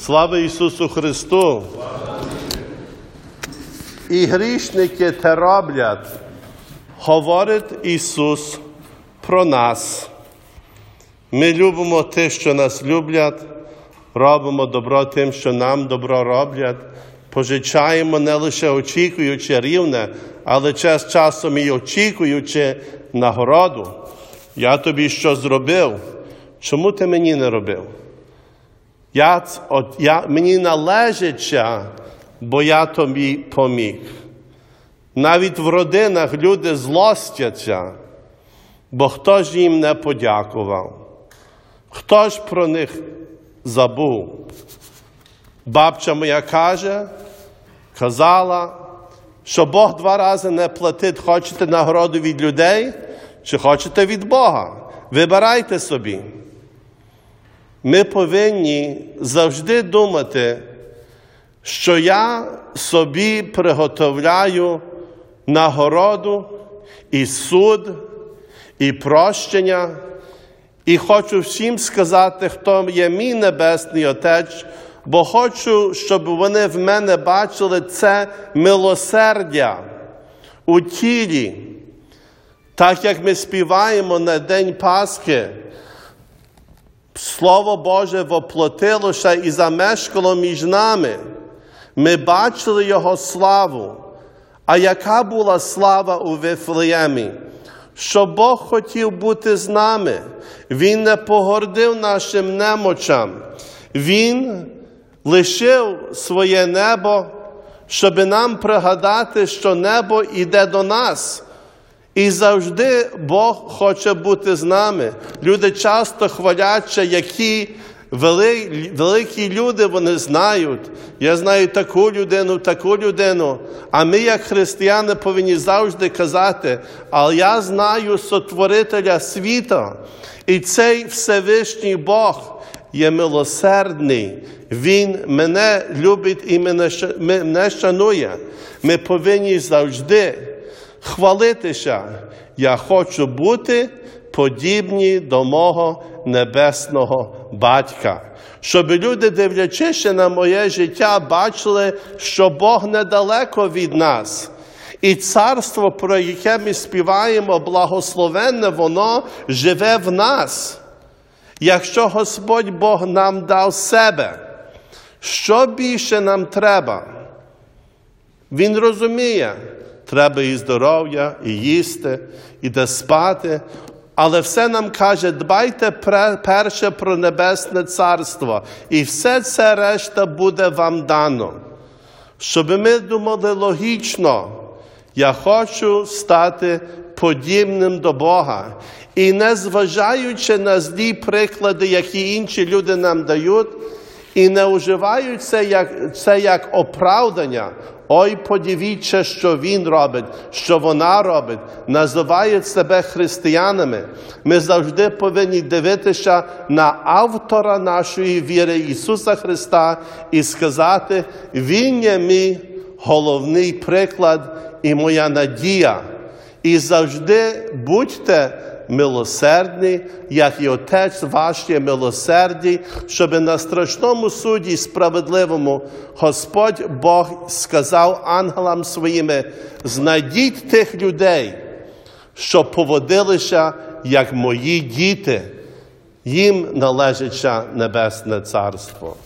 Слава Ісусу Христу! І грішники те роблять, говорить Ісус про нас. Ми любимо те, що нас люблять, робимо добро тим, що нам добро роблять, пожичаємо не лише очікуючи рівне, але час часом і очікуючи нагороду. Я тобі що зробив? Чому ти мені не робив? Я, от, я, Мені належиться, бо я тобі поміг. Навіть в родинах люди злостяться, бо хто ж їм не подякував, хто ж про них забув. Бабча моя каже, казала, що Бог два рази не платить, хочете нагороду від людей чи хочете від Бога. Вибирайте собі. Ми повинні завжди думати, що я собі приготовляю нагороду і суд, і прощення, і хочу всім сказати, хто є мій Небесний Отець, бо хочу, щоб вони в мене бачили це милосердя у тілі. Так як ми співаємо на День Пасхи, Слово Боже воплотилося і замешкало між нами. Ми бачили Його славу. А яка була слава у Вифлеємі? Що Бог хотів бути з нами. Він не погордив нашим немочам. Він лишив своє небо, щоб нам пригадати, що небо йде до нас. І завжди Бог хоче бути з нами. Люди часто хваляться, які великі люди вони знають. Я знаю таку людину, таку людину. А ми, як християни, повинні завжди казати, але я знаю сотворителя світа. І цей Всевишній Бог є милосердний. Він мене любить і мене шанує. Ми повинні завжди хвалитися. Я хочу бути подібні до мого небесного батька. Щоб люди, дивлячись на моє життя, бачили, що Бог недалеко від нас. І царство, про яке ми співаємо, благословенне, воно живе в нас. Якщо Господь Бог нам дав себе, що більше нам треба? Він розуміє, треба і здоров'я, і їсти, і де спати. Але все нам каже, дбайте перше про Небесне Царство, і все це решта буде вам дано. Щоб ми думали логічно, я хочу стати подібним до Бога. І не зважаючи на злі приклади, які інші люди нам дають, і не вживають це як, це як оправдання. Ой, подивіться, що він робить, що вона робить, називають себе християнами. Ми завжди повинні дивитися на автора нашої віри Ісуса Христа і сказати, Він є мій головний приклад і моя надія. І завжди будьте милосердні, як і Отець ваш є милосердний, щоб на страшному суді справедливому Господь Бог сказав ангелам своїми: знайдіть тих людей, що поводилися, як мої діти, їм належить Небесне Царство.